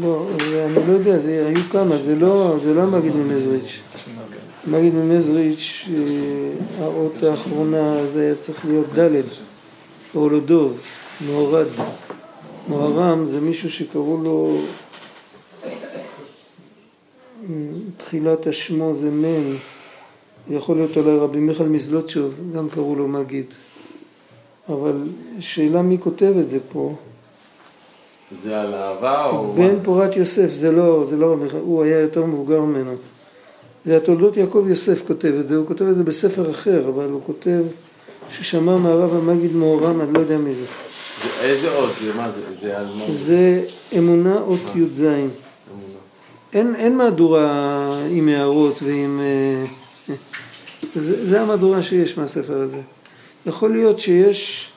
לא, אני לא יודע, זה, היו כמה, זה לא, זה לא המגיד ממזריץ'. המגיד ממזריץ', אה, האות האחרונה זה היה צריך להיות ד' או לא דוב, מורד. מוהר"ם זה מישהו שקראו לו, תחילת השמו זה מ', יכול להיות אולי רבי מיכאל מזלוטשוב, גם קראו לו מגיד. אבל שאלה מי כותב את זה פה. זה על אהבה או... בן פורת יוסף, זה לא, זה לא הוא היה יותר מבוגר ממנו. זה התולדות יעקב יוסף כותב את זה, הוא כותב את זה בספר אחר, אבל הוא כותב ששמע מהרב המגיד מאורם, אני לא יודע מי זה. איזה אות? זה מה זה? זה על מה? זה אמונה אות י"ז. אין, אין מהדורה עם הערות ועם... אה, זה, זה המהדורה שיש מהספר הזה. יכול להיות שיש...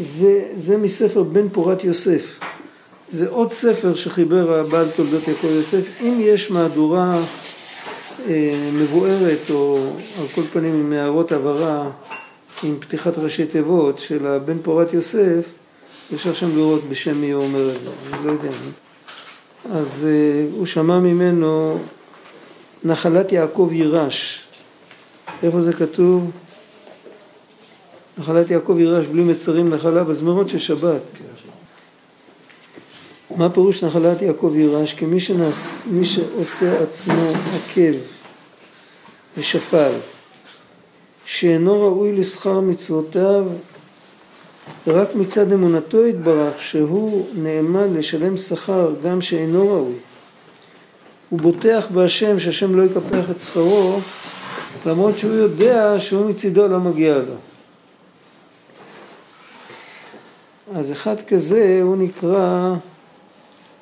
זה, זה מספר בן פורת יוסף. זה עוד ספר שחיבר הבעל תולדות יעקב יוסף. אם יש מהדורה אה, מבוארת או על כל פנים עם הערות הבהרה עם פתיחת ראשי תיבות של הבן פורת יוסף, אפשר שם לראות בשם מי הוא אומר את זה, אני לא יודע. אז uh, הוא שמע ממנו נחלת יעקב יירש. איפה זה כתוב? נחלת יעקב יירש בלי מצרים נחלה בזמרות של שבת. מה פירוש נחלת יעקב יירש? כי מי, שנס, מי שעושה עצמו עקב ושפל שאינו ראוי לשכר מצוותיו רק מצד אמונתו יתברך שהוא נאמן לשלם שכר גם שאינו ראוי. הוא בוטח בהשם שהשם לא יקפח את שכרו למרות שהוא יודע שהוא מצידו לא מגיע לו. אז אחד כזה הוא נקרא...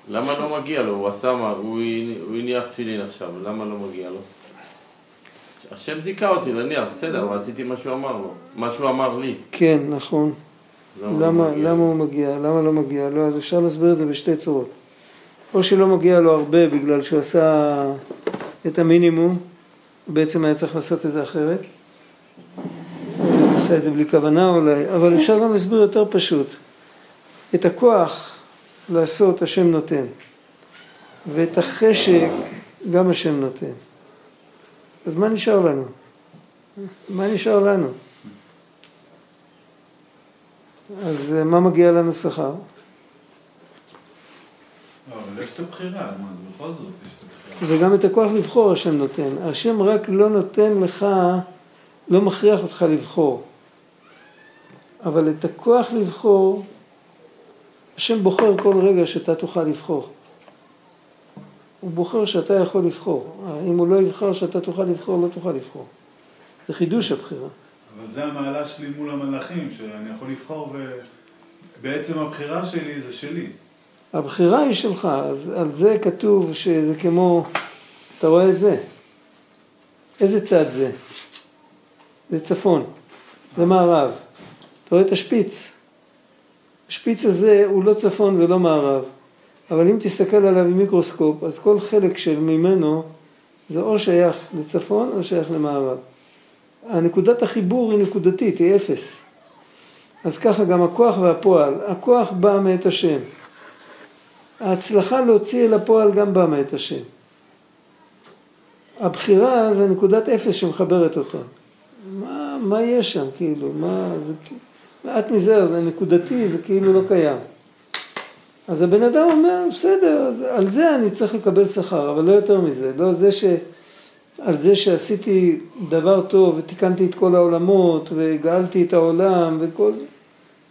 למה לא מגיע לו? הוא עשה מה? הוא הניח תפילין עכשיו, למה לא מגיע לו? השם זיכה אותי, נניח, בסדר, אבל עשיתי מה שהוא אמר לו, מה שהוא אמר לי. כן, נכון. למה, למה, לא למה הוא מגיע? למה לא מגיע? לא, אז אפשר להסביר את זה בשתי צורות. או שלא מגיע לו הרבה בגלל שהוא עשה את המינימום, בעצם היה צריך לעשות את זה אחרת. הוא עשה את זה בלי כוונה אולי, אבל אפשר גם להסביר יותר פשוט. את הכוח לעשות השם נותן, ואת החשק גם השם נותן. אז מה נשאר לנו? מה נשאר לנו? אז אה, מה מגיע לנו שכר? לא, אבל יש את הבחירה, זה בכל זאת יש את הבחירה. וגם את הכוח לבחור השם נותן. השם רק לא נותן לך, לא מכריח אותך לבחור. אבל את הכוח לבחור, השם בוחר כל רגע שאתה תוכל לבחור. הוא בוחר שאתה יכול לבחור. אם הוא לא יבחר שאתה תוכל לבחור, לא תוכל לבחור. זה חידוש הבחירה. אבל זה המעלה שלי מול המלאכים, שאני יכול לבחור ובעצם הבחירה שלי זה שלי. הבחירה היא שלך, אז על זה כתוב שזה כמו, אתה רואה את זה? איזה צד זה? זה צפון, זה מערב. אתה רואה את השפיץ? השפיץ הזה הוא לא צפון ולא מערב. אבל אם תסתכל עליו עם מיקרוסקופ, אז כל חלק של ממנו זה או שייך לצפון או שייך למערב. הנקודת החיבור היא נקודתית, היא אפס. אז ככה גם הכוח והפועל. הכוח בא מאת השם. ההצלחה להוציא אל הפועל גם באה מאת השם. הבחירה זה נקודת אפס שמחברת אותה. מה, מה יש שם, כאילו? מה, זה מעט מזה, זה נקודתי, זה כאילו לא קיים. אז הבן אדם אומר, בסדר, אז על זה אני צריך לקבל שכר, אבל לא יותר מזה. לא זה ש... על זה שעשיתי דבר טוב ותיקנתי את כל העולמות וגאלתי את העולם וכל זה,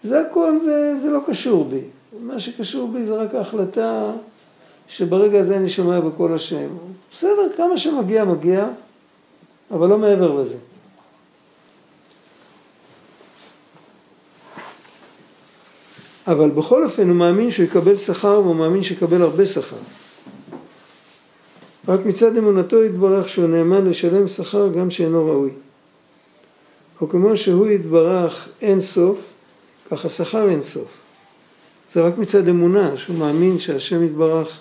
זה הכל, זה, זה לא קשור בי. מה שקשור בי זה רק ההחלטה שברגע הזה אני שומע בקול השם. בסדר, כמה שמגיע, מגיע, אבל לא מעבר לזה. אבל בכל אופן הוא מאמין שהוא יקבל שכר והוא מאמין שיקבל הרבה שכר. רק מצד אמונתו יתברך שהוא נאמן לשלם שכר גם שאינו ראוי. או כמו שהוא יתברך אין סוף, ככה שכר אין סוף. זה רק מצד אמונה, שהוא מאמין שהשם יתברך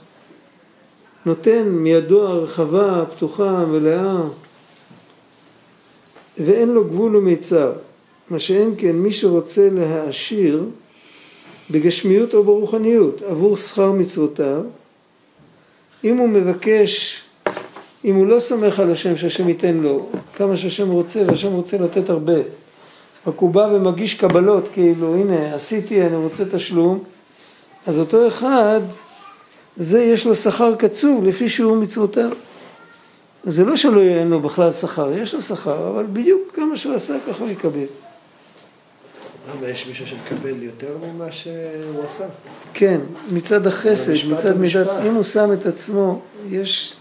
נותן מידו הרחבה, הפתוחה, המלאה, ואין לו גבול ומיצר. מה שאין כן, מי שרוצה להעשיר, בגשמיות או ברוחניות, עבור שכר מצוותיו, אם הוא מבקש, אם הוא לא סומך על השם שהשם ייתן לו, כמה שהשם רוצה, והשם רוצה לתת הרבה, רק הוא בא ומגיש קבלות, כאילו, הנה, עשיתי, אני רוצה תשלום, אז אותו אחד, זה יש לו שכר קצוב לפי שיעור מצוותיו. זה לא שלא יהיה לו בכלל שכר, יש לו שכר, אבל בדיוק כמה שהוא עשה ככה הוא יקבל. למה יש מישהו שמקבל יותר ממה שהוא עשה? כן, מצד החסד, מצד מידת. אם הוא שם את עצמו, יש,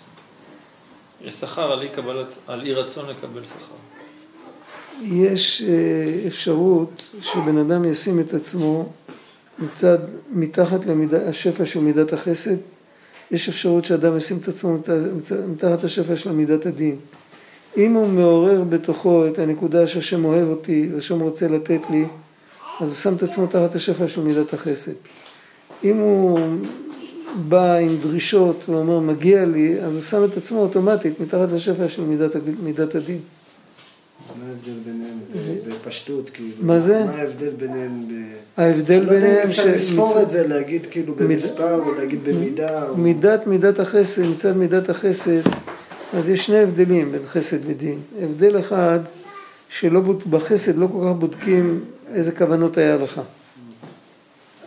יש שכר על אי קבלת, על אי רצון לקבל שכר. יש אה, אפשרות שבן אדם ישים את עצמו מצד, מתחת השפע של מידת החסד, יש אפשרות שאדם ישים את עצמו מתחת השפע של מידת הדין. אם הוא מעורר בתוכו את הנקודה שהשם אוהב אותי והשם רוצה לתת לי, אז הוא שם את עצמו תחת השפע של מידת החסד. אם הוא בא עם דרישות ואומר מגיע לי, אז הוא שם את עצמו אוטומטית מתחת לשפע של מידת, מידת הדין. מה ההבדל ביניהם בפשטות, כאילו? מה זה? מה ההבדל ביניהם ב... ההבדל לא יודע אם ביניהם אפשר לספור את זה, להגיד כאילו במספר, או להגיד במידה. מידת מידת החסד, מצד מידת החסד, אז יש שני הבדלים בין חסד לדין. הבדל אחד, שלא בוד- בחסד לא כל כך בודקים איזה כוונות היה לך.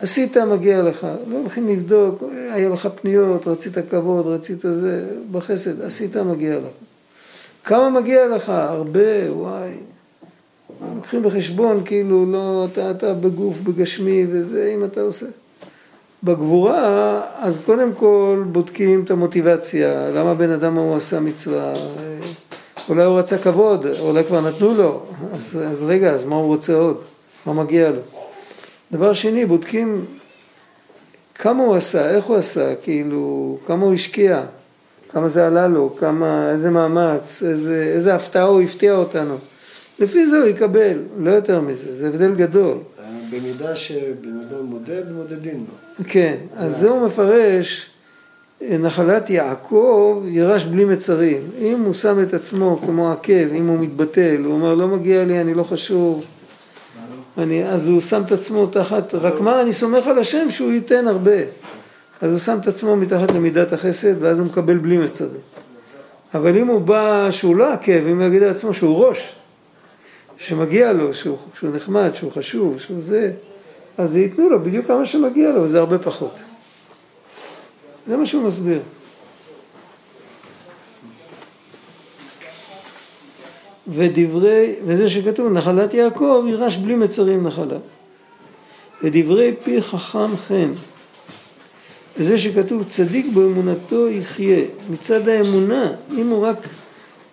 עשית, מגיע לך. לא הולכים לבדוק, היה לך פניות, רצית כבוד, רצית זה, בחסד, עשית, מגיע לך. כמה מגיע לך? הרבה, וואי. לוקחים בחשבון, כאילו, לא, אתה, אתה בגוף, בגשמי וזה, אם אתה עושה. בגבורה, אז קודם כל בודקים את המוטיבציה, למה בן אדם ההוא עשה מצווה, אולי הוא רצה כבוד, אולי כבר נתנו לו, אז, אז רגע, אז מה הוא רוצה עוד? מה מגיע לו? דבר שני, בודקים כמה הוא עשה, איך הוא עשה, כאילו, כמה הוא השקיע, כמה זה עלה לו, כמה, איזה מאמץ, איזה, איזה הפתעה הוא הפתיע אותנו. לפי זה הוא יקבל, לא יותר מזה, זה הבדל גדול. במידה שבן אדם מודד, מודדים לו. כן, אז זה הוא מפרש, נחלת יעקב ירש בלי מצרים. אם הוא שם את עצמו כמו עקב, אם הוא מתבטל, הוא אומר לא מגיע לי, אני לא חשוב, אני, אז הוא שם את עצמו תחת, רק מה, אני סומך על השם שהוא ייתן הרבה. אז הוא שם את עצמו מתחת למידת החסד, ואז הוא מקבל בלי מצרים. אבל אם הוא בא שהוא לא עקב, אם הוא יגיד לעצמו שהוא ראש, שמגיע לו, שהוא, שהוא נחמד, שהוא חשוב, שהוא זה, אז ייתנו לו בדיוק כמה שמגיע לו, וזה הרבה פחות. זה מה שהוא מסביר. ודברי, וזה שכתוב, נחלת יעקב יירש בלי מצרים נחלה. ודברי פי חכם חן. וזה שכתוב, צדיק באמונתו יחיה. מצד האמונה, אם הוא רק,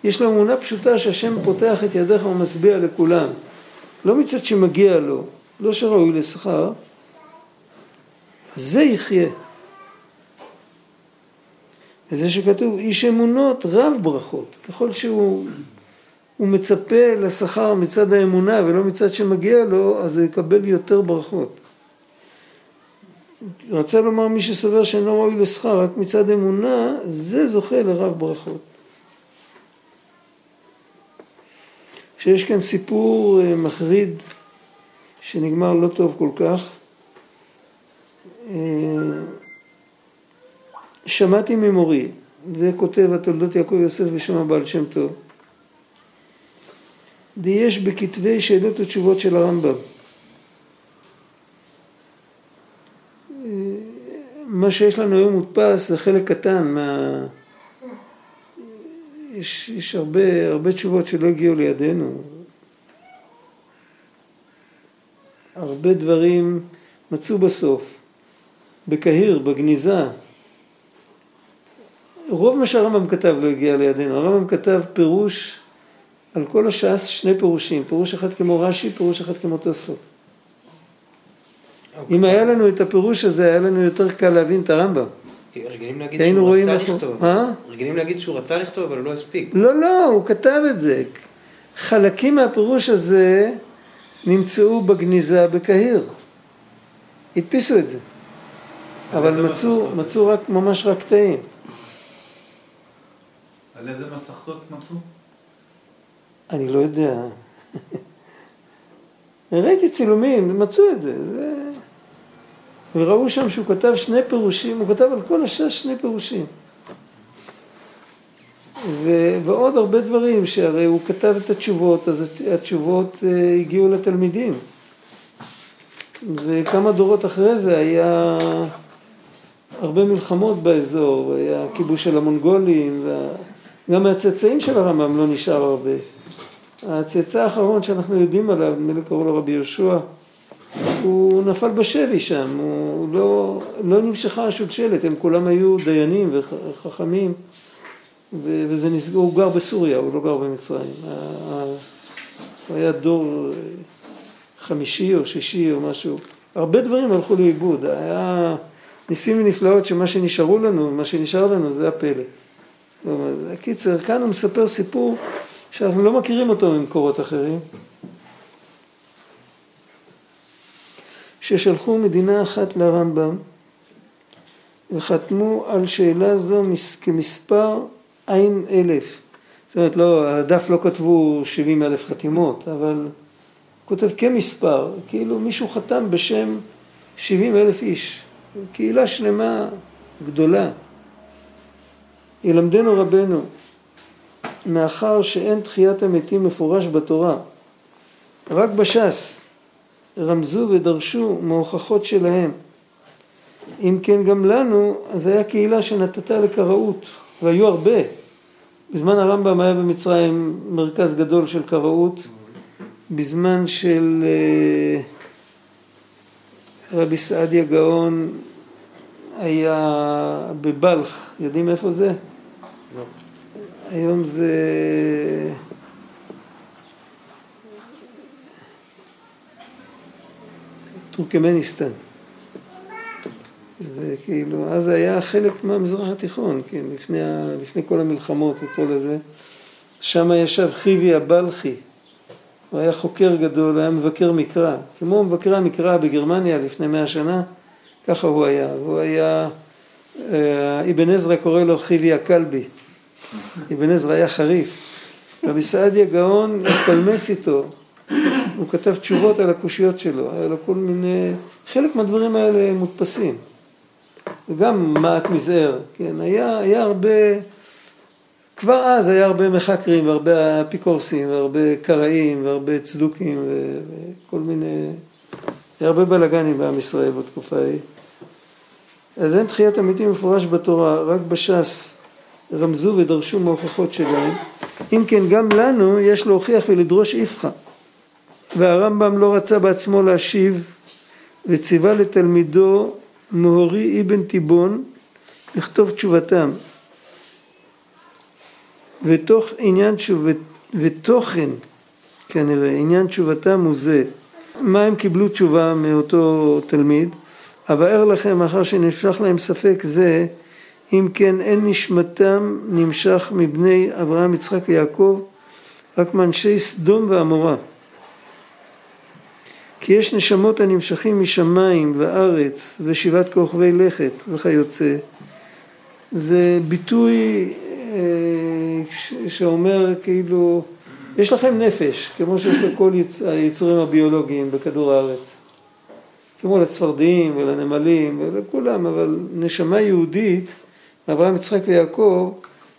יש לו אמונה פשוטה שהשם פותח את ידיך ומשביע לכולם. לא מצד שמגיע לו, לא שראוי לשכר, זה יחיה. וזה שכתוב, איש אמונות רב ברכות. ככל שהוא הוא מצפה לשכר מצד האמונה ולא מצד שמגיע לו, אז הוא יקבל יותר ברכות. רצה לומר מי שסובר שאינו ראוי לשכר רק מצד אמונה, זה זוכה לרב ברכות. שיש כאן סיפור אה, מחריד שנגמר לא טוב כל כך. אה, שמעתי ממורי, זה כותב התולדות יעקב יוסף בשם הבעל שם טוב, יש בכתבי שאלות ותשובות של הרמב"ם. מה שיש לנו היום מודפס זה חלק קטן מה... יש, יש הרבה, הרבה תשובות שלא הגיעו לידינו. הרבה דברים מצאו בסוף, בקהיר, בגניזה. רוב מה שהרמב"ם כתב לא הגיע לידינו. הרמב"ם כתב פירוש על כל הש"ס שני פירושים, פירוש אחד כמו רש"י, פירוש אחד כמו תוספות. אם היה לנו את הפירוש הזה, היה לנו יותר קל להבין את הרמב"ם. רגילים להגיד שהוא רואים רצה איפה- לכתוב. מה? רגילים להגיד שהוא רצה לכתוב, אבל הוא לא הספיק. לא, לא, הוא כתב את זה. חלקים מהפירוש הזה נמצאו בגניזה בקהיר. הדפיסו את זה. אבל מצאו? מצאו רק, ממש רק קטעים. על איזה מסכתות מצאו? אני לא יודע. ראיתי צילומים, מצאו את זה. זה... וראו שם שהוא כתב שני פירושים, הוא כתב על כל השש שני פירושים. ו- ועוד הרבה דברים, שהרי הוא כתב את התשובות, אז התשובות אה, הגיעו לתלמידים. וכמה דורות אחרי זה היה הרבה מלחמות באזור, היה כיבוש של המונגולים, וה... גם מהצאצאים של הרמב"ם לא נשאר הרבה. הצאצא האחרון שאנחנו יודעים עליו, נדמה לי קראו לו רבי יהושע, הוא נפל בשבי שם, הוא לא, לא נמשכה השושלת, הם כולם היו דיינים וחכמים, וזה נסגר, הוא גר בסוריה, הוא לא גר במצרים. הוא היה דור חמישי או שישי או משהו. הרבה דברים הלכו לאיבוד, היה ניסים ונפלאות שמה שנשארו לנו, מה שנשאר לנו זה הפלא. קיצר, כאן הוא מספר סיפור שאנחנו לא מכירים אותו ממקורות אחרים. ששלחו מדינה אחת לרמב"ם וחתמו על שאלה זו כמספר עין אלף. זאת אומרת, לא, הדף לא כתבו 70 אלף חתימות, אבל כותב כמספר, כאילו מישהו חתם בשם 70 אלף איש, קהילה שלמה גדולה. ילמדנו רבנו, מאחר שאין תחיית המתים מפורש בתורה, רק בש"ס רמזו ודרשו מהוכחות שלהם. אם כן גם לנו, אז היה קהילה שנתתה לקראות, והיו הרבה. בזמן הרמב"ם היה במצרים מרכז גדול של קראות, בזמן של אה, רבי סעדיה גאון היה בבלח, יודעים איפה זה? היום זה... טורקמניסטן. זה כאילו, אז היה חלק מהמזרח התיכון, כן, לפני, ה, לפני כל המלחמות וכל הזה. שם ישב חיבי הבלחי, הוא היה חוקר גדול, היה מבקר מקרא, כמו מבקרי המקרא בגרמניה לפני מאה שנה, ככה הוא היה. הוא היה, אה, אבן עזרא קורא לו חיבי הכלבי. אבן עזרא היה חריף. רבי סעדיה גאון התפלמס איתו, הוא כתב תשובות על הקושיות שלו, היה לו כל מיני, חלק מהדברים האלה מודפסים. וגם מעט מזער, כן, היה, היה הרבה, כבר אז היה הרבה מחקרים והרבה אפיקורסים והרבה קראים והרבה צדוקים וכל מיני, היה הרבה בלאגנים בעם ישראל בתקופה ההיא. אז אין תחיית המתים מפורש בתורה, רק בש"ס רמזו ודרשו מהוכחות שלהם. אם כן, גם לנו יש להוכיח ולדרוש איפכא. והרמב"ם לא רצה בעצמו להשיב וציווה לתלמידו מהורי אבן תיבון לכתוב תשובתם. ותוך עניין תשוב... ותוכן כנראה, עניין תשובתם הוא זה. מה הם קיבלו תשובה מאותו תלמיד? אבאר לכם מאחר שנשלח להם ספק זה אם כן אין נשמתם נמשך מבני אברהם יצחק ויעקב רק מאנשי סדום ועמורה. כי יש נשמות הנמשכים משמיים וארץ ושבעת כוכבי לכת וכיוצא. זה ביטוי אה, שאומר כאילו יש לכם נפש כמו שיש לכל היצורים הביולוגיים בכדור הארץ. כמו לצפרדעים ולנמלים ולכולם אבל נשמה יהודית אברהם יצחק ויעקב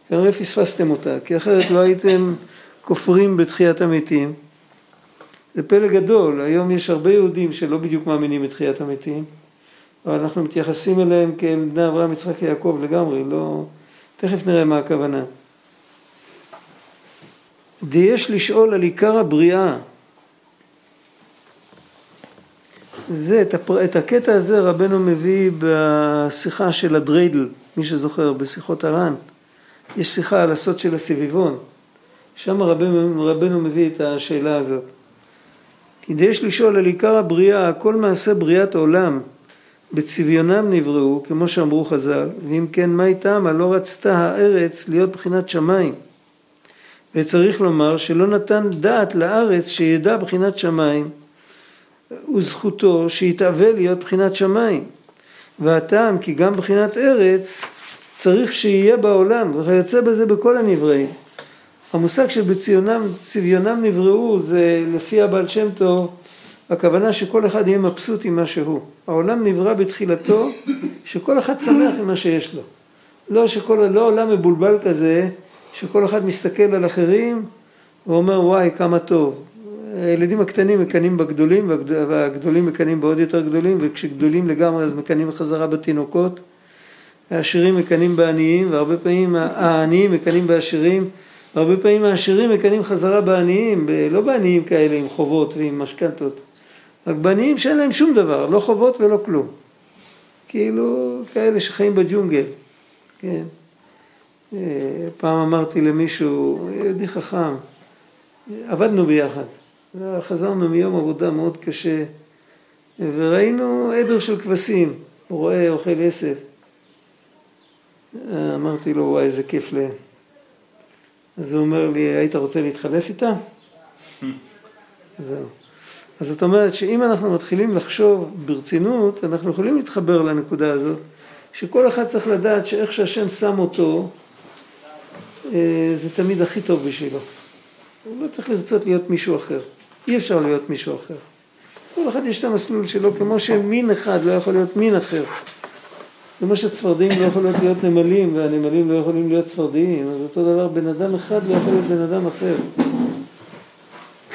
כנראה פספסתם אותה כי אחרת לא הייתם כופרים בתחיית המתים זה פלא גדול, היום יש הרבה יהודים שלא בדיוק מאמינים בתחיית המתים, אבל אנחנו מתייחסים אליהם כאל בני אברהם, יצחק ויעקב לגמרי, לא... תכף נראה מה הכוונה. דיש לשאול על עיקר הבריאה. זה, את. את הקטע הזה רבנו מביא בשיחה של הדריידל, מי שזוכר, בשיחות הר"ן. יש שיחה על הסוד של הסביבון. שם רבנו, רבנו מביא את השאלה הזאת. כדי יש לשאול על עיקר הבריאה, כל מעשה בריאת עולם בצביונם נבראו, כמו שאמרו חז"ל, ואם כן, מה איתם? הלא רצתה הארץ להיות בחינת שמיים. וצריך לומר שלא נתן דעת לארץ שידע בחינת שמיים, וזכותו שיתאווה להיות בחינת שמיים. והטעם כי גם בחינת ארץ צריך שיהיה בעולם, וכיוצא בזה בכל הנבראים. המושג שבציונם, צביונם נבראו זה לפי הבעל שם טוב הכוונה שכל אחד יהיה מבסוט עם מה שהוא. העולם נברא בתחילתו, שכל אחד שמח עם מה שיש לו. לא שכל, לא עולם מבולבל כזה, שכל אחד מסתכל על אחרים ואומר וואי כמה טוב. הילדים הקטנים מקנאים בגדולים והגדולים מקנאים בעוד יותר גדולים וכשגדולים לגמרי אז מקנאים בחזרה בתינוקות. העשירים מקנאים בעניים והרבה פעמים העניים מקנאים בעשירים והרבה פעמים העשירים מקנאים חזרה בעניים, לא בעניים כאלה עם חובות ועם משכנתות, רק בעניים שאין להם שום דבר, לא חובות ולא כלום. כאילו כאלה שחיים בג'ונגל, כן. אה, פעם אמרתי למישהו, יהודי חכם, עבדנו ביחד, חזרנו מיום עבודה מאוד קשה וראינו עדר של כבשים, הוא רואה אוכל עשב. אמרתי לו, וואי, איזה כיף להם. אז הוא אומר לי, היית רוצה להתחלף איתם? זהו. אז זאת אומרת שאם אנחנו מתחילים לחשוב ברצינות, אנחנו יכולים להתחבר לנקודה הזאת, שכל אחד צריך לדעת שאיך שהשם שם אותו, אה, זה תמיד הכי טוב בשבילו. הוא לא צריך לרצות להיות מישהו אחר. אי אפשר להיות מישהו אחר. כל אחד יש את המסלול שלו, כמו שמין אחד לא יכול להיות מין אחר. כמו שצפרדעים לא יכולות להיות נמלים והנמלים לא יכולים להיות צפרדעים, אז אותו דבר בן אדם אחד לא יכול להיות בן אדם אחר.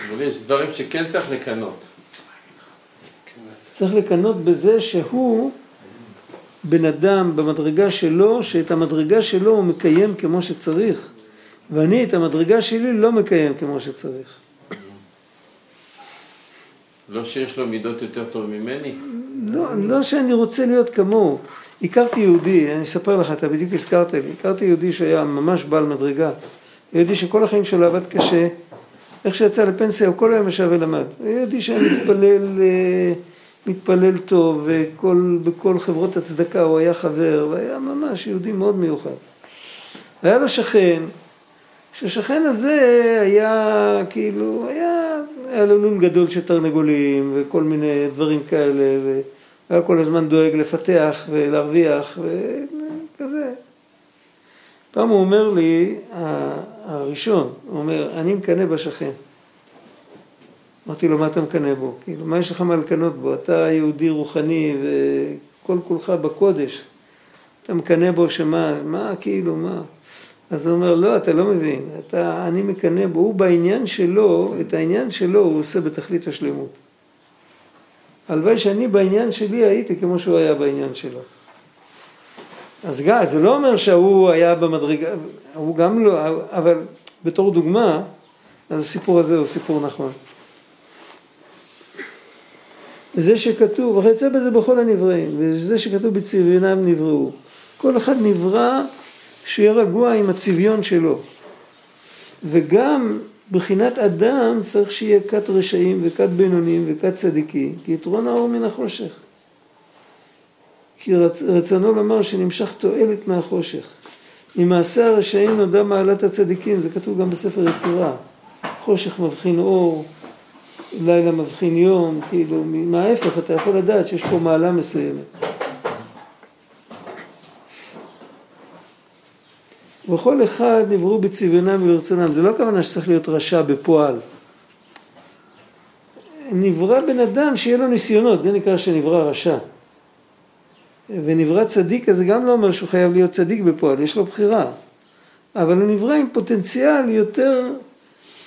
אבל יש דברים שכן צריך לקנות. צריך לקנות בזה שהוא בן אדם במדרגה שלו, שאת המדרגה שלו הוא מקיים כמו שצריך, ואני את המדרגה שלי לא מקיים כמו שצריך. לא שיש לו מידות יותר טוב ממני? לא, לא שאני רוצה להיות כמוהו. הכרתי יהודי, אני אספר לך, אתה בדיוק הזכרת לי, הכרתי יהודי שהיה ממש בעל מדרגה, יהודי שכל החיים שלו עבד קשה, איך שיצא לפנסיה הוא כל היום ישב ולמד, יהודי שהיה מתפלל, אה, מתפלל טוב, ובכל חברות הצדקה הוא היה חבר, והיה ממש יהודי מאוד מיוחד. והיה לו שכן, שהשכן הזה היה כאילו, היה, היה לו לול גדול של תרנגולים וכל מיני דברים כאלה, ו... היה כל הזמן דואג לפתח ולהרוויח וכזה. פעם הוא אומר לי, הראשון, הוא אומר, אני מקנא בשכן. אמרתי לו, מה אתה מקנא בו? כאילו, מה יש לך מה לקנות בו? אתה יהודי רוחני וכל כולך בקודש. אתה מקנא בו שמה, מה כאילו, מה? אז הוא אומר, לא, אתה לא מבין, אתה, אני מקנא בו, הוא בעניין שלו, את העניין שלו הוא עושה בתכלית השלמות. הלוואי שאני בעניין שלי הייתי כמו שהוא היה בעניין שלו. אז גם, זה לא אומר שההוא היה במדרגה, הוא גם לא, אבל בתור דוגמה, אז הסיפור הזה הוא סיפור נכון. וזה שכתוב, וכיוצא בזה בכל הנבראים, וזה שכתוב בצביונם נבראו. כל אחד נברא שיהיה רגוע עם הצביון שלו. וגם בחינת אדם צריך שיהיה כת רשעים וכת בינונים וכת צדיקים, כי יתרון האור מן החושך. כי רצ, רצונו לומר שנמשך תועלת מהחושך. ממעשה הרשעים נודע מעלת הצדיקים, זה כתוב גם בספר יצירה. חושך מבחין אור, לילה מבחין יום, כאילו, מההפך אתה יכול לדעת שיש פה מעלה מסוימת. וכל אחד נבראו בצביונם וברצונם. זה לא הכוונה שצריך להיות רשע בפועל. נברא בן אדם שיהיה לו ניסיונות, זה נקרא שנברא רשע. ונברא צדיק, אז זה גם לא אומר שהוא חייב להיות צדיק בפועל, יש לו בחירה. אבל הוא נברא עם פוטנציאל יותר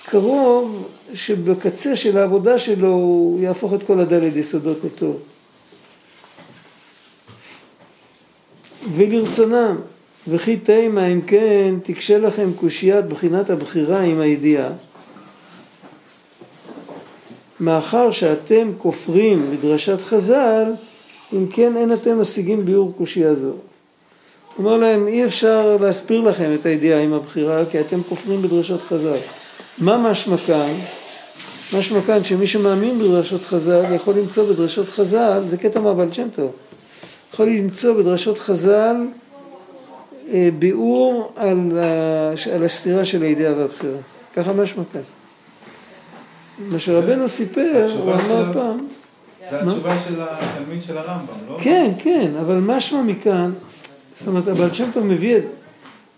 קרוב, שבקצה של העבודה שלו הוא יהפוך את כל הדלת יסודות לטוב. ולרצונם. וכי תימה אם כן תקשה לכם קושיית בחינת הבחירה עם הידיעה מאחר שאתם כופרים בדרשת חז"ל אם כן אין אתם משיגים ביאור קושייה זו. אומר להם אי אפשר להסביר לכם את הידיעה עם הבחירה כי אתם כופרים בדרשת חז"ל. מה משמע כאן? משמע כאן שמי שמאמין בדרשות חז"ל יכול למצוא בדרשות חז"ל, זה קטע מהבעל שם טוב, יכול למצוא בדרשות חז"ל ביאור על, על הסתירה של הידיעה והבחירה. ככה משמע כאן. מה שרבנו סיפר, הוא אמר פעם... זה התשובה של התלמיד של הרמב"ם, לא? כן, כן, אבל משמע מכאן, זאת אומרת, הבעל שם טוב מביא את...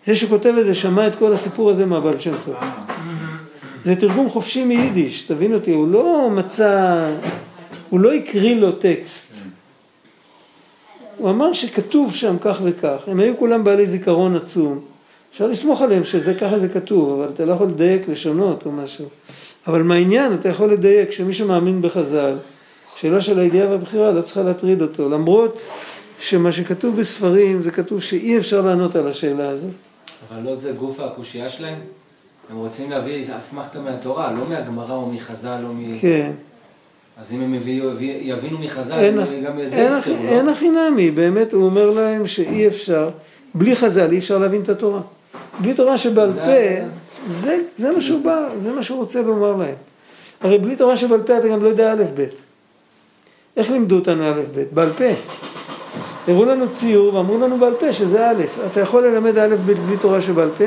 זה שכותב את זה שמע את כל הסיפור הזה מהבעל שם טוב. אה. זה תרגום חופשי מיידיש, תבין אותי, הוא לא מצא הוא לא הקריא לו טקסט. הוא אמר שכתוב שם כך וכך. הם היו כולם בעלי זיכרון עצום. אפשר לסמוך עליהם שזה ככה זה כתוב, אבל אתה לא יכול לדייק, לשנות או משהו. אבל מהעניין אתה יכול לדייק שמי שמאמין בחז"ל, שאלה של הידיעה והבחירה לא צריכה להטריד אותו. למרות שמה שכתוב בספרים זה כתוב שאי אפשר לענות על השאלה הזאת. אבל לא זה גוף הקושייה שלהם? הם רוצים להביא אסמכתה מהתורה, לא מהגמרא או מחז"ל או מ... כן. אז אם הם יבינו מחז"ל, גם את זה יסתרו, אין לא? הכי נמי, באמת הוא אומר להם שאי אפשר, בלי חז"ל אי אפשר להבין את התורה. בלי תורה שבעל פה, זה, זה מה שהוא בא, זה מה שהוא רוצה לומר להם. הרי בלי תורה שבעל פה אתה גם לא יודע א' ב'. איך לימדו אותנו א' ב'? בעל פה. הראו לנו ציור ואמרו לנו בעל פה שזה א'. אתה יכול ללמד א' ב' בלי תורה שבעל פה?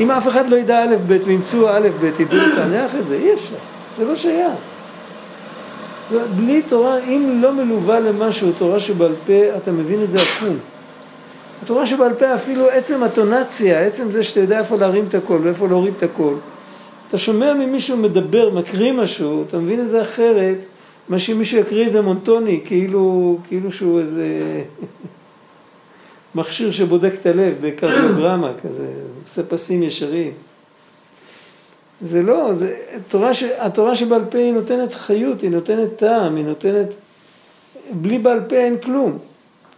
אם אף אחד לא ידע א' ב' וימצאו א' ב', ידעו לפענח את זה, אי אפשר. זה לא שייך. בלי תורה, אם לא מלווה למשהו, תורה שבעל פה, אתה מבין את זה עקום. התורה שבעל פה, אפילו עצם הטונציה, עצם זה שאתה יודע איפה להרים את הקול ואיפה להוריד את הקול, אתה שומע ממישהו מדבר, מקריא משהו, אתה מבין את זה אחרת, מה שמישהו יקריא את זה מונטוני, כאילו, כאילו שהוא איזה מכשיר שבודק את הלב בקרדיוגרמה כזה, עושה פסים ישרים. זה לא, זה, התורה, ש, התורה שבעל פה היא נותנת חיות, היא נותנת טעם, היא נותנת... בלי בעל פה אין כלום.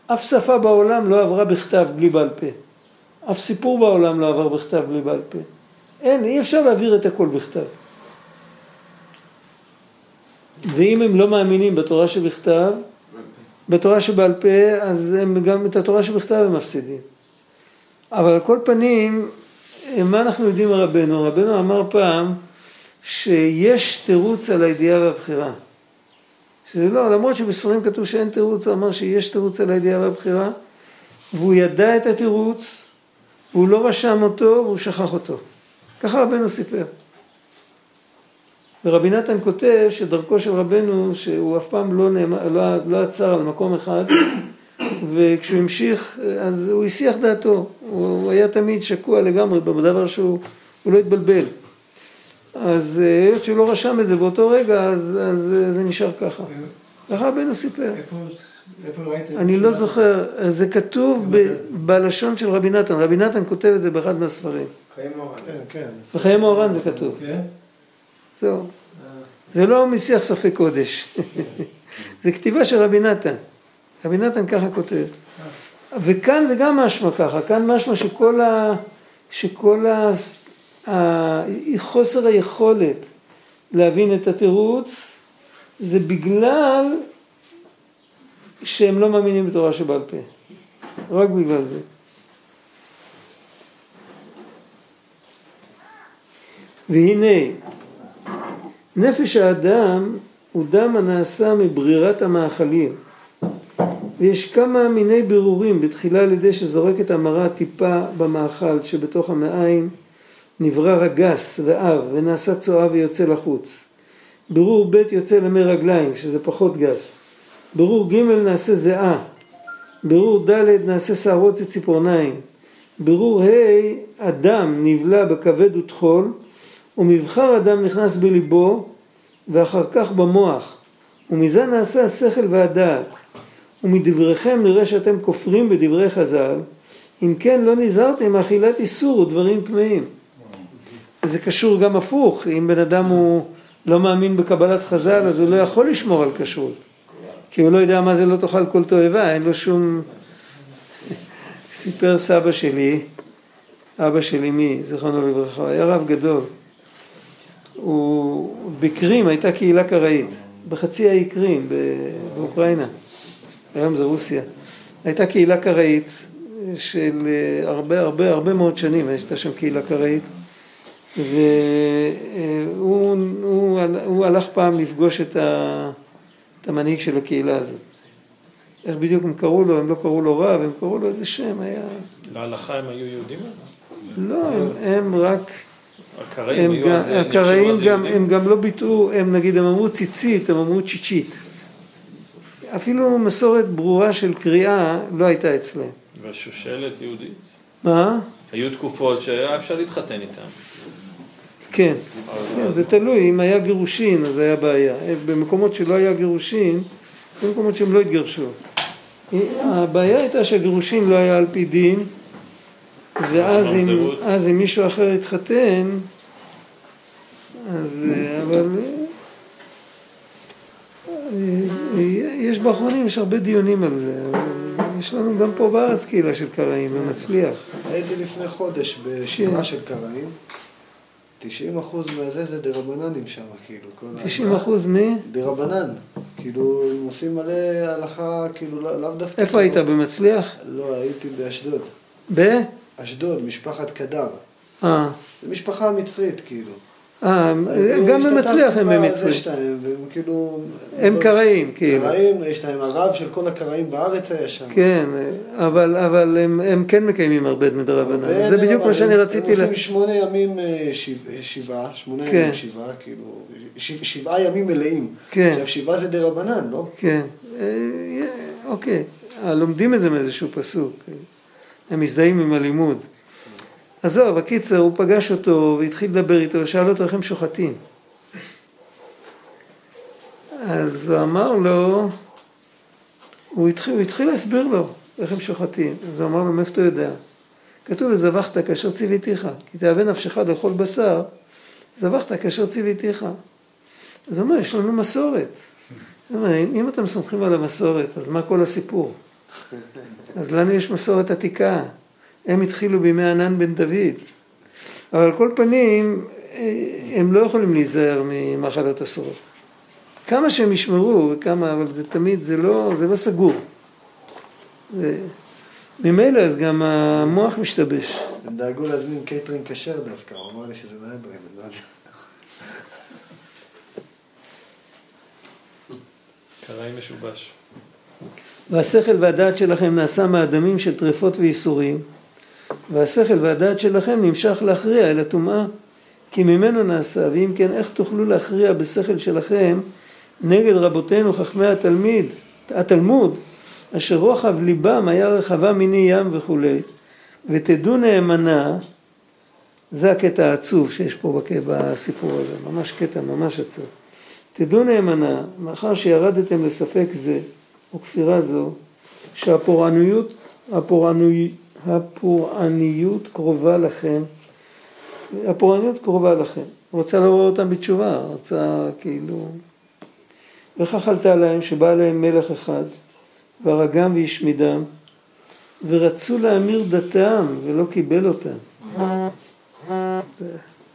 אף שפה בעולם לא עברה בכתב בלי בעל פה. אף סיפור בעולם לא עבר בכתב בלי בעל פה. אין, אי אפשר להעביר את הכל בכתב. ואם הם לא מאמינים בתורה שבכתב, בתורה שבעל פה, אז הם גם את התורה שבכתב הם מפסידים. אבל על כל פנים, מה אנחנו יודעים על רבנו? רבנו אמר פעם שיש תירוץ על הידיעה והבחירה. שזה לא, למרות שבספרים כתוב שאין תירוץ, הוא אמר שיש תירוץ על הידיעה והבחירה, והוא ידע את התירוץ, והוא לא רשם אותו, והוא שכח אותו. ככה רבנו סיפר. ורבי נתן כותב שדרכו של רבנו, שהוא אף פעם לא, נאמר, לא, לא עצר על מקום אחד, וכשהוא המשיך, אז הוא הסיח דעתו, הוא, הוא היה תמיד שקוע לגמרי בדבר שהוא הוא לא התבלבל. אז היות שהוא לא רשם את זה באותו רגע, אז, אז זה נשאר ככה. ככה רבנו סיפר. איפה, איפה ראית? אני לא זוכר, זה כתוב ב, בלשון של רבי נתן, רבי נתן כותב את זה באחד מהספרים. חיי. כן, כן. בחיי מוהר"ן זה כתוב. כן? זהו. זה לא משיח ספק קודש. זה כתיבה של רבי נתן. רבי נתן ככה כותב. וכאן זה גם משמע ככה, כאן משמע שכל ה... שכל ה... ה... חוסר היכולת להבין את התירוץ זה בגלל שהם לא מאמינים בתורה שבעל פה. רק בגלל זה. והנה, נפש האדם הוא דם הנעשה מברירת המאכלים. ויש כמה מיני בירורים, בתחילה על ידי שזורק את המרה טיפה במאכל שבתוך המעיים נברא רגס ועב ונעשה צואה ויוצא לחוץ. בירור ב' יוצא למי רגליים, שזה פחות גס. בירור ג' נעשה זיעה. בירור ד' נעשה שערות וציפורניים. בירור ה' אדם נבלע בכבד וטחול ומבחר אדם נכנס בליבו ואחר כך במוח ומזה נעשה השכל והדעת ומדבריכם נראה שאתם כופרים בדברי חז"ל אם כן לא נזהרתם מאכילת איסור ודברים טמאים. זה קשור גם הפוך אם בן אדם הוא לא מאמין בקבלת חז"ל אז הוא לא יכול לשמור על כשרות כי הוא לא יודע מה זה לא תאכל כל תועבה אין לו שום סיפר סבא שלי אבא שלי מי זיכרונו לברכה היה רב גדול. הוא, בקרים הייתה קהילה קראית, בחצי האי קרים באוקראינה, היום זה רוסיה. הייתה קהילה קראית של הרבה הרבה הרבה מאוד שנים, הייתה שם קהילה קראית, והוא הוא, הוא הלך פעם לפגוש את, ה, את המנהיג של הקהילה הזאת. איך בדיוק הם קראו לו, הם לא קראו לו רב, הם קראו לו איזה שם, היה... להלכה הם היו יהודים אז? לא, הם, הם רק... הקראים הם היו גם, נחשבו הקראים גם? הם גם לא ביטאו, הם נגיד, הם אמרו ציצית, הם אמרו צ'יצ'ית. אפילו מסורת ברורה של קריאה לא הייתה אצלם. והשושלת יהודית? מה? היו תקופות שהיה אפשר להתחתן איתם. כן, כן, זה תלוי, אם היה גירושין אז היה בעיה. במקומות שלא היה גירושין, במקומות שהם לא התגרשו. הבעיה הייתה שהגירושין לא היה על פי דין, ואז אם. אז אם מישהו אחר התחתן, אז אה, אבל אה, יש באחרונים, יש הרבה דיונים על זה. יש לנו גם פה בארץ קהילה של קראים, ומצליח. הייתי לפני חודש כן. בשבעה של קראים. 90 אחוז מהזה זה דרבננים שם, כאילו. כל ה- 90 אחוז מ... דרבנן. כאילו, הם עושים מלא הלכה, כאילו, לא- לאו דווקא... איפה היית? במצליח? לא, הייתי באשדוד. ב? אשדוד, משפחת קדר. אה. זו משפחה מצרית, כאילו. אה, גם במצליח הם במצרים. והם כאילו... הם קראים, כאילו. קראים, יש להם הרב של כל הקראים בארץ היה שם. כן, אבל, אבל הם, הם כן מקיימים הרבה מדרבנן. זה בדיוק. מה שאני הם- רציתי הם. עושים שמונה ימים אה, שבע- שבעה, שמונה כן. ימים שבעה, כאילו, שבע- שבעה ימים מלאים. כן. עכשיו, שבעה זה דרבנן, לא? כן, אה, אוקיי, אה, לומדים את זה מאיזשהו פסוק. הם מזדהים עם הלימוד. עזוב, הקיצר, הוא פגש אותו והתחיל לדבר איתו ושאל אותו איך הם שוחטים. אז הוא אמר לו, הוא התחיל, הוא התחיל להסביר לו איך הם שוחטים. אז הוא אמר לו, מאיפה אתה יודע? כתוב, וזבחת כאשר ציוויתיך, כי תאווה נפשך לאכול בשר, זבחת כאשר ציוויתיך. אז הוא אומר, יש לנו מסורת. אומר, אם אתם סומכים על המסורת, אז מה כל הסיפור? אז לנו יש מסורת עתיקה. הם התחילו בימי ענן בן דוד. אבל על כל פנים, אה, הם לא יכולים להיזהר ממאכלות אסורות. כמה שהם ישמרו, כמה, אבל זה תמיד, זה לא, זה לא סגור. זה- ממילא אז גם המוח משתבש. הם דאגו להזמין קייטרינג כשר דווקא, הוא אמר לי שזה מהדרין, אני לא יודע. קרעי משובש. והשכל והדעת שלכם נעשה מהדמים של טרפות וייסורים, והשכל והדעת שלכם נמשך להכריע אל הטומאה, כי ממנו נעשה, ואם כן איך תוכלו להכריע בשכל שלכם נגד רבותינו חכמי התלמיד, התלמוד, אשר רוחב ליבם היה רחבה מיני ים וכולי, ותדעו נאמנה, זה הקטע העצוב שיש פה בסיפור הזה, ממש קטע ממש עצוב. תדעו נאמנה, מאחר שירדתם לספק זה, או כפירה זו, שהפורעניות, הפורענוי, הפורעניות קרובה לכם, הפורעניות קרובה לכם. הוא רצה לעורר אותם בתשובה, רצה כאילו... וכך עלתה להם שבא עליהם מלך אחד, והרגם והשמידם, ורצו להמיר דתם, ולא קיבל אותם.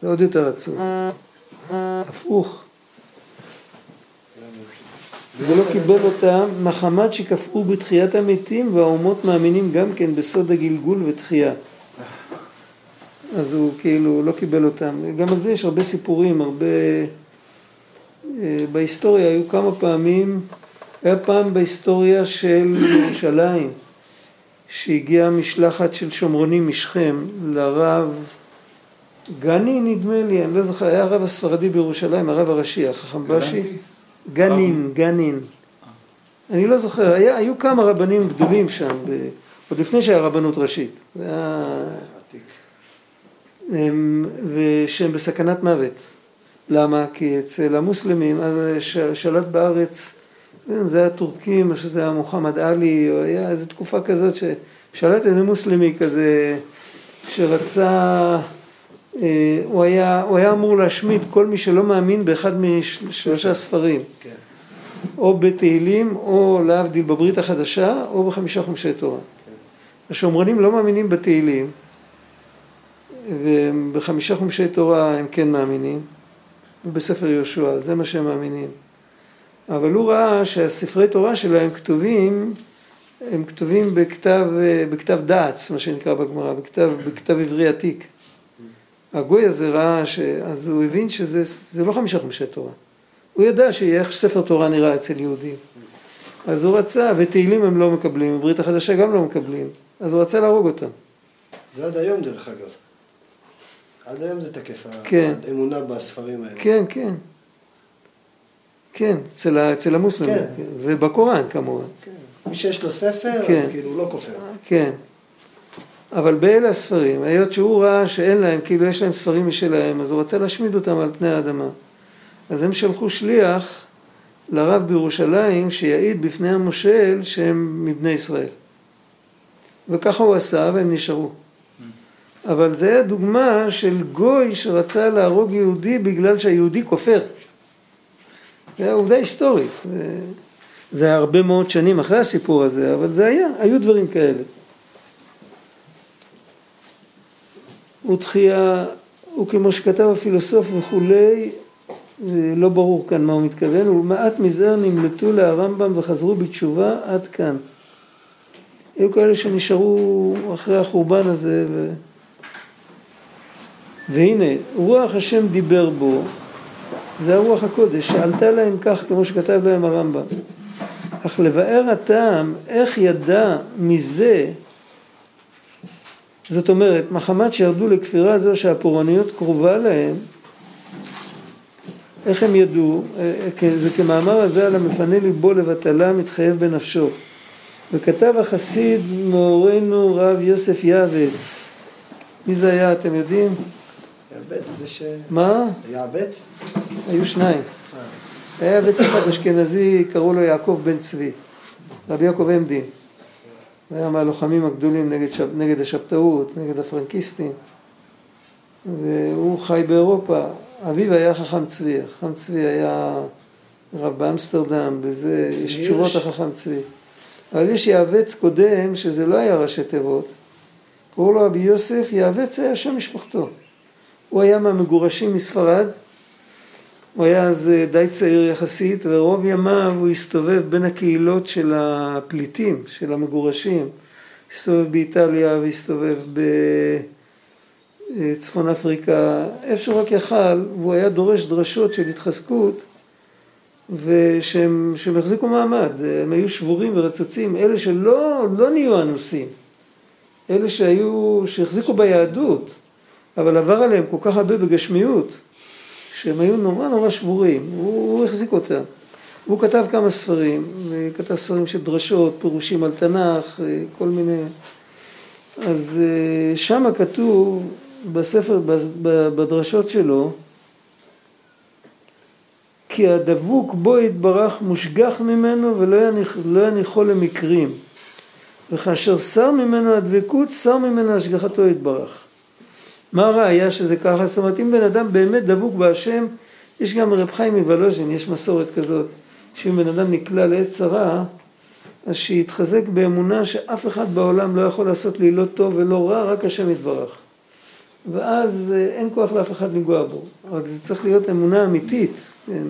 זה עוד יותר עצוב. הפוך. ולא קיבל אותם מחמת שקפאו בתחיית המתים והאומות מאמינים גם כן בסוד הגלגול ותחייה. אז הוא כאילו לא קיבל אותם. גם על זה יש הרבה סיפורים, הרבה... אה, בהיסטוריה היו כמה פעמים, היה פעם בהיסטוריה של ירושלים, שהגיעה משלחת של שומרונים משכם לרב גני נדמה לי, אני לא זוכר, היה הרב הספרדי בירושלים, הרב הראשי, החכם בשי. גנין, גנין. אני לא זוכר, היה, היו כמה רבנים גדולים שם, ב, עוד לפני שהיה רבנות ראשית. זה היה... הם, ושהם בסכנת מוות. למה? כי אצל המוסלמים, אז ש- שלט בארץ, זה היה טורקים, או שזה היה מוחמד עלי, או היה איזו תקופה כזאת ששלט איזה מוסלמי כזה, שרצה, הוא היה, הוא היה אמור להשמיד כל מי שלא מאמין באחד משלושה ספרים. כן. או בתהילים, או להבדיל בברית החדשה, או בחמישה חומשי תורה. השומרונים לא מאמינים בתהילים, ובחמישה חומשי תורה הם כן מאמינים, ובספר יהושע, זה מה שהם מאמינים. אבל הוא ראה שהספרי תורה שלהם כתובים, הם כתובים בכתב, בכתב דעץ, מה שנקרא בגמרא, בכתב, בכתב עברי עתיק. הגוי הזה ראה, ש... אז הוא הבין שזה זה לא חמישה חומשי תורה. הוא ידע שאיך ספר תורה נראה אצל יהודים. אז הוא רצה, ותהילים הם לא מקבלים, וברית החדשה גם לא מקבלים. אז הוא רצה להרוג אותם. זה עד היום דרך אגב. עד היום זה תקף, כן. האמונה בספרים האלה. כן, כן. כן, אצל, אצל המוסלמים. כן. ובקוראן כמובן. כן. מי שיש לו ספר, כן. אז כאילו הוא לא כופר. כן. אבל באלה הספרים, היות שהוא ראה שאין להם, כאילו יש להם ספרים משלהם, אז הוא רצה להשמיד אותם על פני האדמה. אז הם שלחו שליח לרב בירושלים שיעיד בפני המושל שהם מבני ישראל. וככה הוא עשה והם נשארו. אבל זה היה דוגמה של גוי שרצה להרוג יהודי בגלל שהיהודי כופר. זה היה עובדה היסטורית. זה, היה הרבה מאוד שנים אחרי הסיפור הזה, אבל זה היה, היו דברים כאלה. ותחייה, הוא כמו שכתב הפילוסוף וכולי, זה לא ברור כאן מה הוא מתכוון, ומעט מזער נמלטו להרמב"ם וחזרו בתשובה עד כאן. היו כאלה שנשארו אחרי החורבן הזה ו... והנה, רוח השם דיבר בו, זה הרוח הקודש, שעלתה להם כך כמו שכתב להם הרמב"ם. אך לבאר הטעם, איך ידע מזה, זאת אומרת, מחמת שירדו לכפירה זו שהפורעניות קרובה להם, איך הם ידעו? זה כמאמר הזה על המפנה ליבו לבטלה מתחייב בנפשו. וכתב החסיד מאורנו רב יוסף יעבץ. מי זה היה, אתם יודעים? יעבץ, זה ש... מה? זה יעבץ? היו שניים. היה יעבץ אחד אשכנזי, קראו לו יעקב בן צבי. רבי יעקב עמדין. הוא היה מהלוחמים הגדולים נגד, שב... נגד השבתאות, נגד הפרנקיסטים. והוא חי באירופה. אביו היה חכם צבי. חכם צבי היה רב באמסטרדם, וזה, יש תשובות לחכם צבי. אבל יש יעבץ קודם, שזה לא היה ראשי תיבות. קראו לו רבי יוסף, יעבץ היה שם משפחתו. הוא היה מהמגורשים מספרד, הוא היה אז אה, די צעיר יחסית, ורוב ימיו הוא הסתובב בין הקהילות של הפליטים, של המגורשים. הסתובב באיטליה והסתובב בצפון אפריקה, איפה שהוא רק יכל, והוא היה דורש דרשות של התחזקות, ושהם החזיקו מעמד, הם היו שבורים ורצוצים, אלה שלא לא נהיו אנוסים, אלה שהיו, שהחזיקו ביהדות, אבל עבר עליהם כל כך הרבה בגשמיות, שהם היו נורא נורא שבורים, הוא, הוא החזיק אותם. הוא כתב כמה ספרים, כתב ספרים של דרשות, פירושים על תנ"ך, כל מיני... אז שם כתוב בספר, בדרשות שלו, כי הדבוק בו יתברך מושגח ממנו ולא יניח, לא למקרים. וכאשר שר ממנו הדבקות, שר ממנו השגחתו יתברך. מה הראיה שזה ככה? זאת אומרת, אם בן אדם באמת דבוק בהשם, יש גם רב חיים מוולוז'ין, יש מסורת כזאת, שאם בן אדם נקלע לעת צרה, אז שיתחזק באמונה שאף אחד בעולם לא יכול לעשות לי לא טוב ולא רע, רק השם יתברך. ואז אה, אין כוח לאף אחד לנגוע בו, רק זה צריך להיות אמונה אמיתית. כן.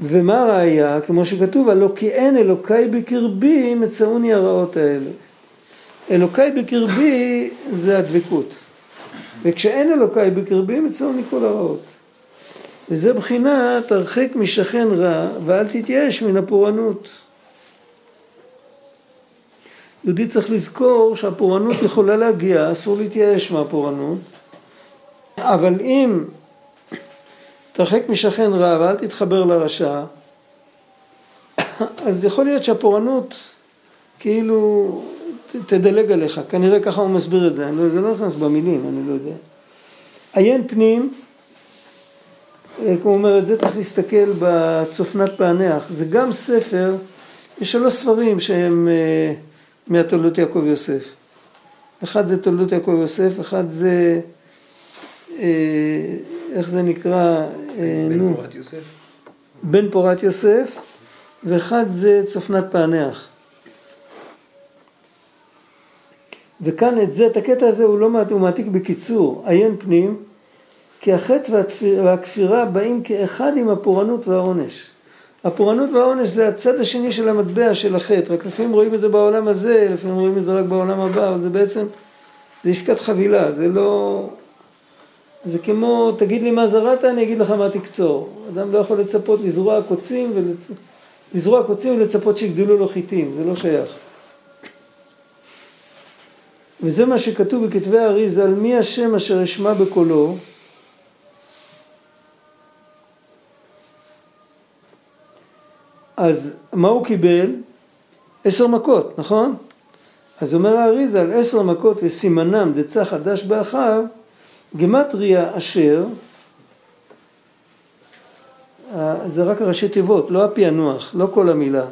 ומה הראיה? כמו שכתוב, הלא כי אין אלוקיי בקרבי מצאוני הרעות האלה. אלוקיי בקרבי זה הדבקות. וכשאין אלוקיי בקרבי מצאוני כל הרעות. וזה בחינת הרחק משכן רע ואל תתייאש מן הפורענות. יהודי צריך לזכור שהפורענות יכולה להגיע, אסור להתייאש מהפורענות, אבל אם תרחק משכן רע ואל תתחבר לרשע, אז יכול להיות שהפורענות כאילו תדלג עליך, כנראה ככה הוא מסביר את זה, לא, זה לא נכנס במילים, אני לא יודע. עיין פנים, אה, כמו אומר את זה צריך להסתכל בצופנת פענח, זה גם ספר, יש שלוש ספרים שהם אה, מהתולדות יעקב יוסף. אחד זה תולדות יעקב יוסף, אחד זה, אה, איך זה נקרא, בן נו, פורת יוסף. בן פורת יוסף, ואחד זה צופנת פענח. וכאן את זה, את הקטע הזה הוא לא מעט, הוא מעתיק בקיצור, עיין פנים, כי החטא והכפירה באים כאחד עם הפורענות והעונש. הפורענות והעונש זה הצד השני של המטבע של החטא, רק לפעמים רואים את זה בעולם הזה, לפעמים רואים את זה רק בעולם הבא, אבל זה בעצם, זה עסקת חבילה, זה לא... זה כמו, תגיד לי מה זרעת, אני אגיד לך מה תקצור. אדם לא יכול לצפות לזרוע קוצים ולצ... לזרוע קוצים ולצפות שיגדלו לו חיטים, זה לא שייך. וזה מה שכתוב בכתבי האריזה, על מי השם אשר אשמע בקולו, אז מה הוא קיבל? עשר מכות, נכון? אז אומר האריזה על עשר מכות וסימנם דצה חדש באחיו, גמטריה אשר, אה, זה רק הראשי תיבות, לא הפענוח, לא כל המילה.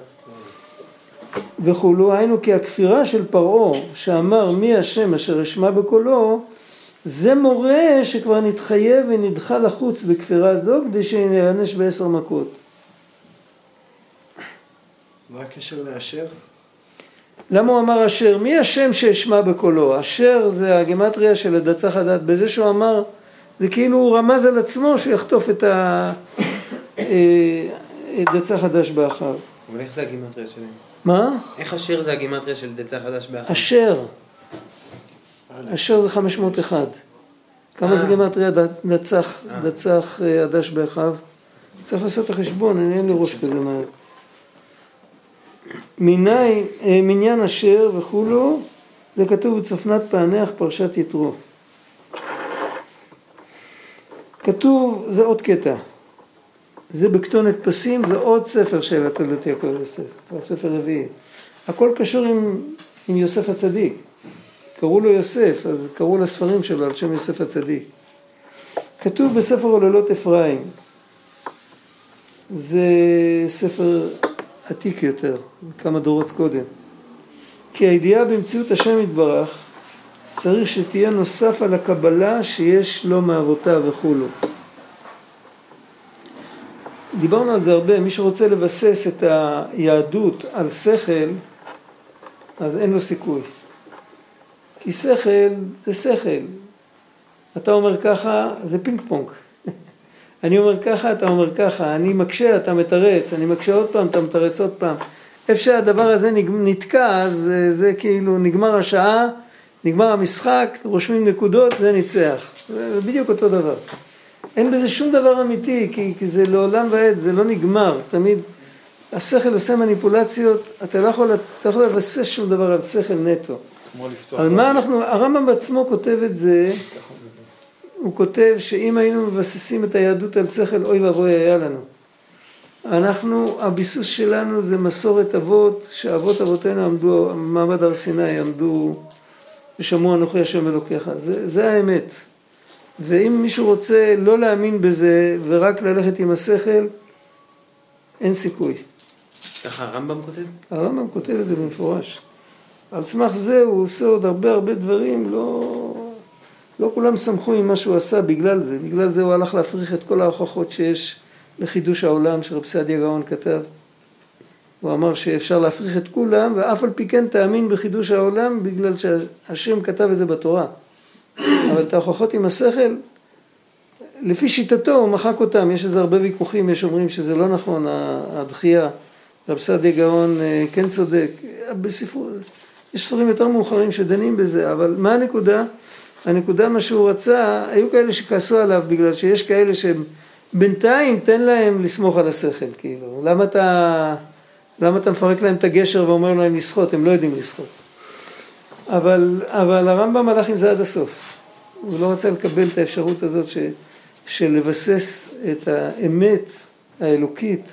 וכולו, היינו כי הכפירה של פרעה שאמר מי השם אשר אשמע בקולו, זה מורה שכבר נתחייב ונדחה לחוץ בכפירה זו כדי שיענש בעשר מכות. מה הקשר לאשר? למה הוא אמר אשר? מי השם שאשמע בקולו? אשר זה הגימטריה של הדצח הדת. בזה שהוא אמר, זה כאילו הוא רמז על עצמו שיחטוף את הדצח חדש באחיו. אבל איך זה הגימטריה שלהם? מה? איך אשר זה הגימטריה של דצה חדש באחד? אשר. אשר זה 501. כמה זה אה. גימטריה ד- דצח, אה. דצח אה, הדש באחיו? צריך לעשות את החשבון, אני אין לי ראש כזה מהר. מיני, מניין אשר וכולו, זה כתוב בצפנת פענח פרשת יתרו. כתוב, זה עוד קטע. זה בכתונת פסים, זה עוד ספר של התולדות יעקב יוסף, כבר ספר רביעי. הכל קשור עם, עם יוסף הצדיק. קראו לו יוסף, אז קראו לספרים שלו על שם יוסף הצדיק. כתוב בספר עוללות אפרים, זה ספר עתיק יותר, כמה דורות קודם. כי הידיעה במציאות השם יתברך צריך שתהיה נוסף על הקבלה שיש לו מאבותיו וכולו. דיברנו על זה הרבה, מי שרוצה לבסס את היהדות על שכל, אז אין לו סיכוי. כי שכל זה שכל. אתה אומר ככה, זה פינג פונג. אני אומר ככה, אתה אומר ככה, אני מקשה, אתה מתרץ, אני מקשה עוד פעם, אתה מתרץ עוד פעם. איפה שהדבר הזה נתקע, אז זה, זה כאילו נגמר השעה, נגמר המשחק, רושמים נקודות, זה ניצח. זה בדיוק אותו דבר. אין בזה שום דבר אמיתי, כי, כי זה לעולם ועד, זה לא נגמר. תמיד השכל עושה מניפולציות, אתה לא יכול, אתה לא יכול לבסס שום דבר על שכל נטו. על מה אנחנו, הרמב"ם בעצמו כותב את זה, הוא כותב שאם היינו מבססים את היהדות על שכל, אוי ואבוי היה לנו. אנחנו, הביסוס שלנו זה מסורת אבות, שאבות אבותינו עמדו, מעמד הר סיני עמדו ושמעו אנוכי השם אלוקיך. זה, זה האמת. ואם מישהו רוצה לא להאמין בזה ורק ללכת עם השכל, אין סיכוי. ככה הרמב"ם כותב? הרמב"ם כותב את זה במפורש. על סמך זה הוא עושה עוד הרבה הרבה דברים, לא, לא כולם שמחו עם מה שהוא עשה בגלל זה. בגלל זה הוא הלך להפריך את כל ההוכחות שיש לחידוש העולם שרב סעדיה גאון כתב. הוא אמר שאפשר להפריך את כולם, ואף על פי כן תאמין בחידוש העולם בגלל שהשם כתב את זה בתורה. אבל את ההוכחות עם השכל, לפי שיטתו הוא מחק אותם. יש איזה הרבה ויכוחים, יש אומרים שזה לא נכון, הדחייה. רב סעדיה גאון אה, כן צודק. בספרות, יש ספרים יותר מאוחרים שדנים בזה, אבל מה הנקודה? הנקודה מה שהוא רצה, היו כאלה שכעסו עליו בגלל שיש כאלה שהם בינתיים תן להם לסמוך על השכל, כאילו. למה אתה, למה אתה מפרק להם את הגשר ואומר להם לשחות? הם לא יודעים לשחות. אבל, אבל הרמב"ם הלך עם זה עד הסוף. הוא לא רצה לקבל את האפשרות הזאת ש, של לבסס את האמת האלוקית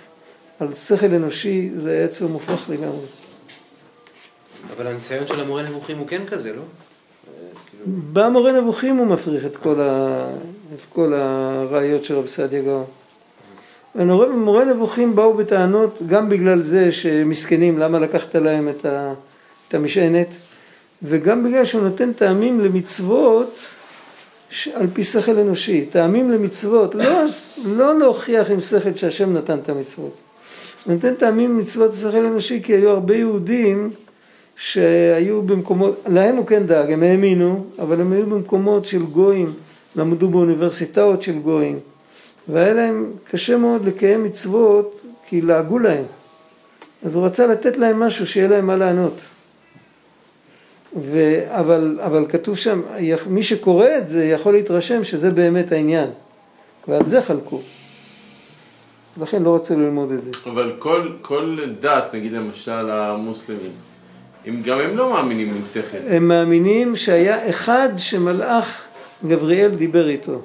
על שכל אנושי, זה היה אצלו מופרך לגמרי. אבל הניסיון של המורה נבוכים הוא כן כזה, לא? כאילו, במורה נבוכים הוא מפריך את כל, ה... את כל הראיות של רב סעדיה גאון. מורה נבוכים באו בטענות גם בגלל זה שמסכנים, למה לקחת להם את, ה... את המשענת, וגם בגלל שהוא נותן טעמים למצוות על פי שכל אנושי. טעמים למצוות, לא, לא להוכיח עם שכל שהשם נתן את המצוות. הוא נותן טעמים למצוות שכל אנושי כי היו הרבה יהודים שהיו במקומות, להם הוא כן דאג, הם האמינו, אבל הם היו במקומות של גויים, למדו באוניברסיטאות של גויים, והיה להם קשה מאוד לקיים מצוות כי לעגו להם. אז הוא רצה לתת להם משהו שיהיה להם מה לענות. ו... אבל, אבל כתוב שם, מי שקורא את זה יכול להתרשם שזה באמת העניין, ועל זה חלקו. לכן לא רצו ללמוד את זה. אבל כל, כל דת, נגיד למשל המוסלמים, הם, גם הם לא מאמינים עם שכל. הם מאמינים שהיה אחד שמלאך גבריאל דיבר איתו.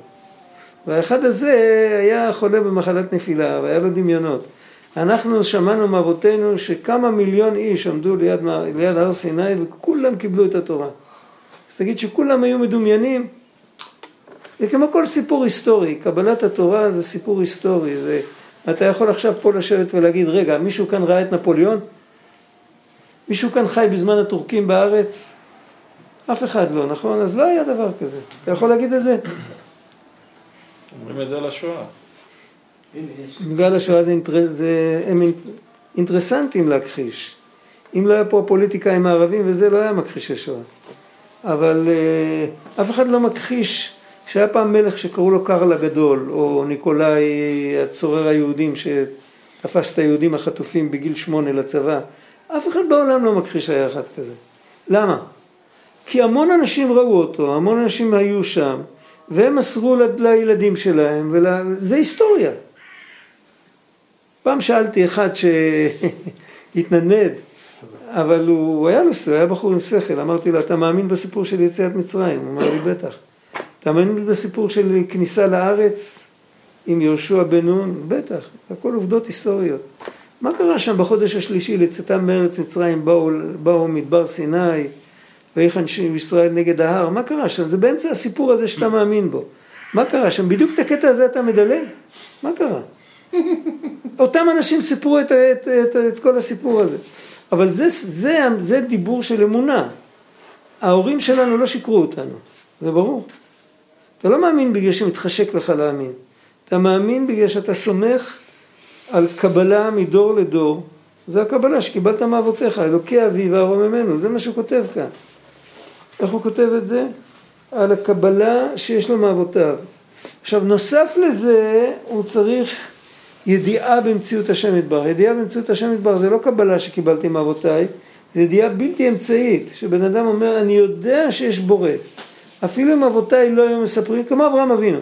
והאחד הזה היה חולה במחלת נפילה והיה לו דמיונות. אנחנו שמענו מאבותינו שכמה מיליון איש עמדו ליד, ליד הר סיני וכולם קיבלו את התורה. אז תגיד שכולם היו מדומיינים. זה כמו כל סיפור היסטורי, קבלת התורה זה סיפור היסטורי. זה, אתה יכול עכשיו פה לשבת ולהגיד, רגע, מישהו כאן ראה את נפוליאון? מישהו כאן חי בזמן הטורקים בארץ? אף אחד לא, נכון? אז לא היה דבר כזה. אתה יכול להגיד את זה? אומרים את זה על השואה. בגלל השואה זה, אינטר... זה... הם אינט... אינטרסנטים להכחיש. אם לא היה פה הפוליטיקאים הערבים וזה לא היה מכחישי שואה. אבל uh, אף אחד לא מכחיש שהיה פעם מלך שקראו לו קרל הגדול, או ניקולאי הצורר היהודים שתפס את היהודים החטופים בגיל שמונה לצבא. אף אחד בעולם לא מכחיש שהיה אחד כזה. למה? כי המון אנשים ראו אותו, המון אנשים היו שם, והם מסרו לילדים שלהם, ול... זה היסטוריה. פעם שאלתי אחד שהתנדנד, אבל הוא, היה לו, הוא היה בחור עם שכל, אמרתי לו, אתה מאמין בסיפור של יציאת מצרים? הוא אמר לי, בטח. אתה מאמין בסיפור של כניסה לארץ עם יהושע בן נון? בטח, הכל עובדות היסטוריות. מה קרה שם בחודש השלישי לצאתם מארץ מצרים, באו, באו מדבר סיני, ויחן ישראל נגד ההר, מה קרה שם? זה באמצע הסיפור הזה שאתה מאמין בו. מה קרה שם? בדיוק את הקטע הזה אתה מדלג? מה קרה? אותם אנשים סיפרו את, את, את, את כל הסיפור הזה. אבל זה, זה, זה דיבור של אמונה. ההורים שלנו לא שיקרו אותנו, זה ברור. אתה לא מאמין בגלל שמתחשק לך להאמין. אתה מאמין בגלל שאתה סומך על קבלה מדור לדור. זה הקבלה שקיבלת מאבותיך, אלוקי אבי וארוממנו, זה מה שהוא כותב כאן. איך הוא כותב את זה? על הקבלה שיש לו מאבותיו. עכשיו נוסף לזה הוא צריך ידיעה במציאות השם ידבר. ידיעה במציאות השם ידבר זה לא קבלה שקיבלתי מאבותיי, זה ידיעה בלתי אמצעית, שבן אדם אומר אני יודע שיש בורא. אפילו אם אבותיי לא היו מספרים, כמו אברהם אבינו.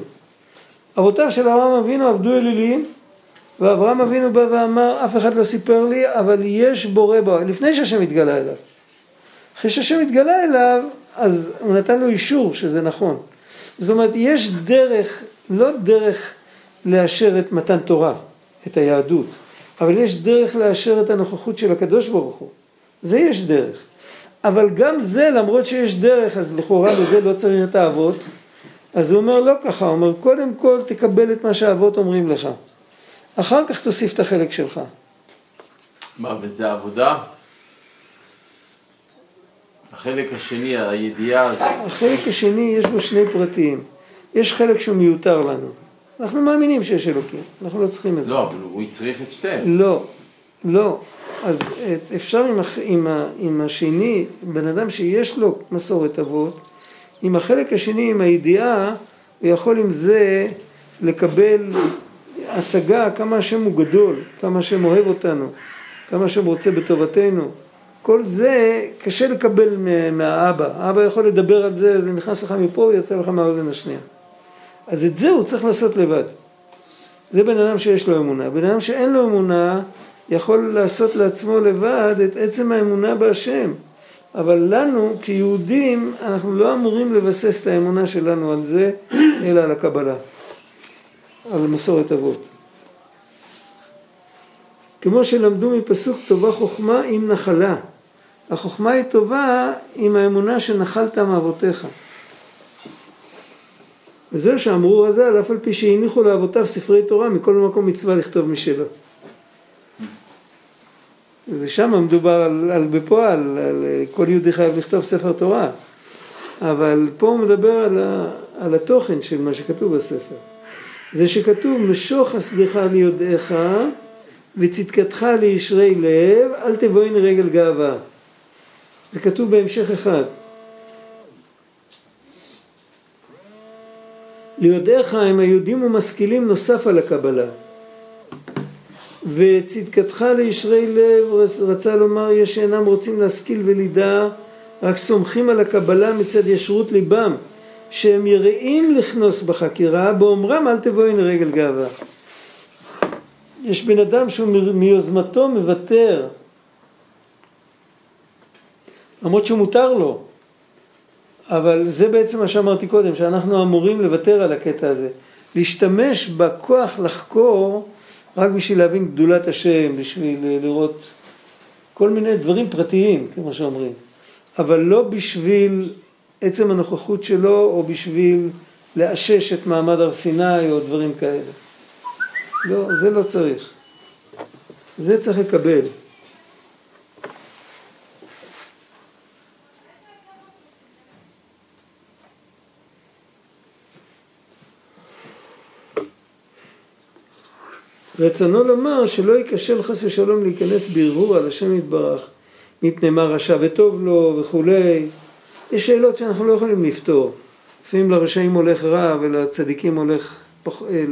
אבותיו של אברהם אבינו עבדו אלילים, ואברהם אבינו בא ואמר אף אחד לא סיפר לי, אבל יש בורא בו, לפני שהשם התגלה אליו. אחרי שהשם התגלה אליו, אז הוא נתן לו אישור שזה נכון. זאת אומרת, יש דרך, לא דרך לאשר את מתן תורה, את היהדות, אבל יש דרך לאשר את הנוכחות של הקדוש ברוך הוא. זה יש דרך. אבל גם זה, למרות שיש דרך, אז לכאורה לזה לא צריך את האבות, אז הוא אומר לא ככה, הוא אומר קודם כל תקבל את מה שהאבות אומרים לך. אחר כך תוסיף את החלק שלך. מה, וזה עבודה? החלק השני, הידיעה הזאת, החלק השני יש בו שני פרטים. יש חלק שהוא מיותר לנו. אנחנו מאמינים שיש אלוקים, אנחנו לא צריכים את זה. לא, אבל הוא הצריך את שתיהם. לא, לא. אז אפשר עם, עם, עם השני, בן אדם שיש לו מסורת אבות, עם החלק השני, עם הידיעה, הוא יכול עם זה לקבל השגה כמה השם הוא גדול, כמה השם אוהב אותנו, כמה השם רוצה בטובתנו. כל זה קשה לקבל מה- מהאבא. האבא יכול לדבר על זה, זה נכנס לך מפה, יוצא לך מהאוזן השנייה. אז את זה הוא צריך לעשות לבד. זה בן אדם שיש לו אמונה. בן אדם שאין לו אמונה יכול לעשות לעצמו לבד את עצם האמונה בהשם. אבל לנו כיהודים אנחנו לא אמורים לבסס את האמונה שלנו על זה, אלא על הקבלה, על מסורת אבות. כמו שלמדו מפסוק טובה חוכמה עם נחלה. החוכמה היא טובה עם האמונה שנחלת מאבותיך. וזהו שאמרו רז"ל, אף על פי שהניחו לאבותיו ספרי תורה, מכל מקום מצווה לכתוב משלו. זה שם מדובר על, על בפועל, על כל יהודי חייב לכתוב ספר תורה. אבל פה הוא מדבר על, ה, על התוכן של מה שכתוב בספר. זה שכתוב, משוך חסדך ליודעך וצדקתך לישרי לב, אל תבואיני רגל גאווה. זה כתוב בהמשך אחד. ליודעך הם היהודים ומשכילים נוסף על הקבלה. וצדקתך לישרי לב רצה לומר יש שאינם רוצים להשכיל ולידע רק סומכים על הקבלה מצד ישרות ליבם שהם יראים לכנוס בחקירה באומרם אל תבואי הנה רגל גאווה יש בן אדם שהוא מיוזמתו מוותר למרות שמותר לו אבל זה בעצם מה שאמרתי קודם שאנחנו אמורים לוותר על הקטע הזה להשתמש בכוח לחקור רק בשביל להבין גדולת השם, בשביל לראות כל מיני דברים פרטיים, כמו שאומרים, אבל לא בשביל עצם הנוכחות שלו או בשביל לאשש את מעמד הר סיני או דברים כאלה. לא, זה לא צריך. זה צריך לקבל. רצונו לומר שלא ייכשל חס ושלום להיכנס בהרהור על השם יתברך מפני מה רשע וטוב לו וכולי. יש שאלות שאנחנו לא יכולים לפתור. לפעמים לרשעים הולך רע ולצדיקים הולך, פח... אה,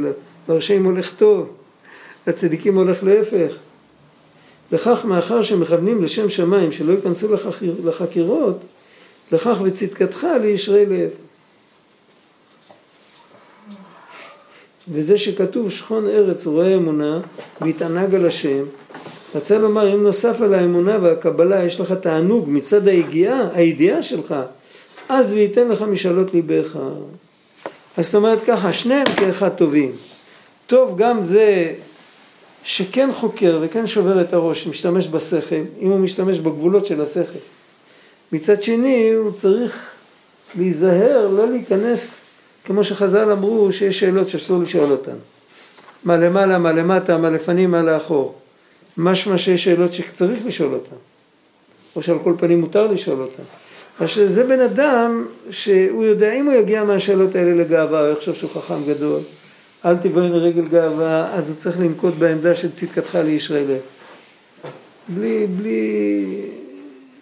לרשעים הולך טוב, לצדיקים הולך להפך. לכך מאחר שמכוונים לשם שמיים שלא ייכנסו לחקיר, לחקירות, לכך וצדקתך לישרי לב. וזה שכתוב שכון ארץ ורואה אמונה והתענג על השם, רצה לומר אם נוסף על האמונה והקבלה יש לך תענוג מצד היגיעה, הידיעה שלך, אז וייתן לך משאלות ליבך. אז זאת אומרת ככה, שניהם כאחד טובים. טוב גם זה שכן חוקר וכן שובר את הראש, משתמש בשכל, אם הוא משתמש בגבולות של השכל. מצד שני הוא צריך להיזהר, לא להיכנס כמו שחז"ל אמרו שיש שאלות שאסור לשאול אותן. מה למעלה, מה למטה, מה לפנים, מה לאחור. משמע שיש שאלות שצריך לשאול אותן. או שעל כל פנים מותר לשאול אותן. אז זה בן אדם שהוא יודע, אם הוא יגיע מהשאלות האלה לגאווה, הוא יחשוב שהוא חכם גדול, אל תבואי לרגל גאווה, אז הוא צריך לנקוט בעמדה של צדקתך לישרי לב. בלי, בלי,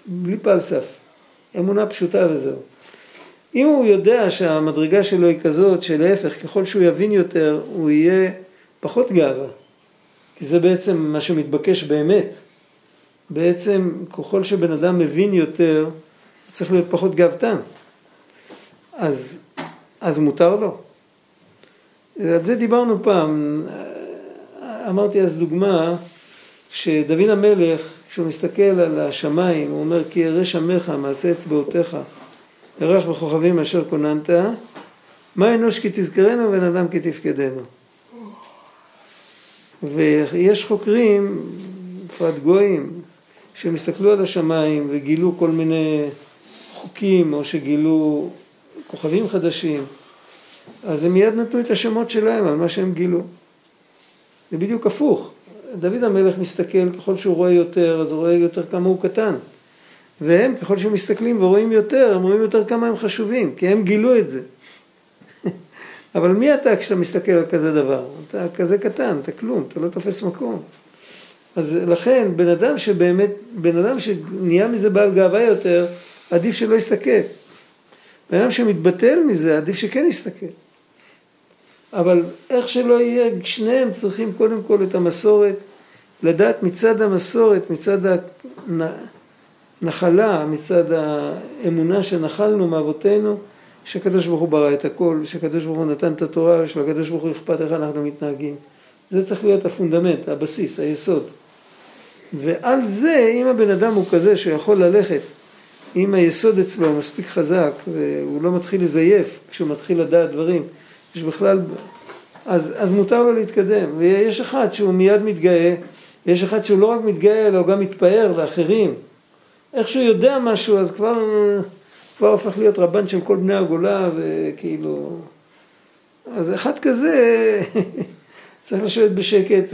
בלי פלסף. אמונה פשוטה וזהו. אם הוא יודע שהמדרגה שלו היא כזאת שלהפך ככל שהוא יבין יותר הוא יהיה פחות גאווה. כי זה בעצם מה שמתבקש באמת. בעצם ככל שבן אדם מבין יותר הוא צריך להיות פחות גאוותן. אז, אז מותר לו. על זה דיברנו פעם. אמרתי אז דוגמה שדוד המלך כשהוא מסתכל על השמיים הוא אומר כי אראה שמך מעשה אצבעותיך ירח בכוכבים אשר כוננת, מה אנוש כי תזכרנו ובן אדם כי תפקדנו. ויש חוקרים, בפרט גויים, שהם הסתכלו על השמיים וגילו כל מיני חוקים או שגילו כוכבים חדשים, אז הם מיד נתנו את השמות שלהם על מה שהם גילו. זה בדיוק הפוך. דוד המלך מסתכל, ככל שהוא רואה יותר, אז הוא רואה יותר כמה הוא קטן. והם ככל שהם מסתכלים ורואים יותר, הם רואים יותר כמה הם חשובים, כי הם גילו את זה. אבל מי אתה כשאתה מסתכל על כזה דבר? אתה כזה קטן, אתה כלום, אתה לא תופס מקום. אז לכן, בן אדם שבאמת, בן אדם שנהיה מזה בעל גאווה יותר, עדיף שלא יסתכל. בן אדם שמתבטל מזה, עדיף שכן יסתכל. אבל איך שלא יהיה, שניהם צריכים קודם כל את המסורת, לדעת מצד המסורת, מצד נחלה מצד האמונה שנחלנו מאבותינו, שהקדוש ברוך הוא ברא את הכל, שהקדוש ברוך הוא נתן את התורה, שלקדוש ברוך הוא אכפת איך אנחנו מתנהגים. זה צריך להיות הפונדמנט, הבסיס, היסוד. ועל זה, אם הבן אדם הוא כזה שיכול ללכת, אם היסוד אצלו מספיק חזק, והוא לא מתחיל לזייף כשהוא מתחיל לדעת דברים, יש בכלל, אז, אז מותר לו להתקדם. ויש אחד שהוא מיד מתגאה, יש אחד שהוא לא רק מתגאה, אלא הוא גם מתפאר לאחרים. איך שהוא יודע משהו, אז כבר, כבר הופך להיות רבן של כל בני הגולה, וכאילו... אז אחד כזה צריך לשבת בשקט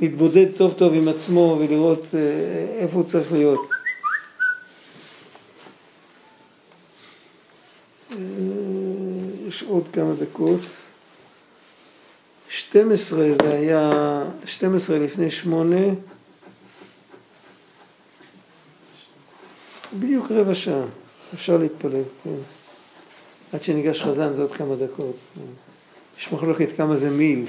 ולהתבודד טוב טוב עם עצמו ולראות אה, איפה הוא צריך להיות. אה, יש עוד כמה דקות. 12 זה היה, 12 לפני 8 בדיוק רבע שעה, אפשר להתפלל, כן. עד שניגש חזן זה עוד כמה דקות. יש מחלוקת כמה זה מיל.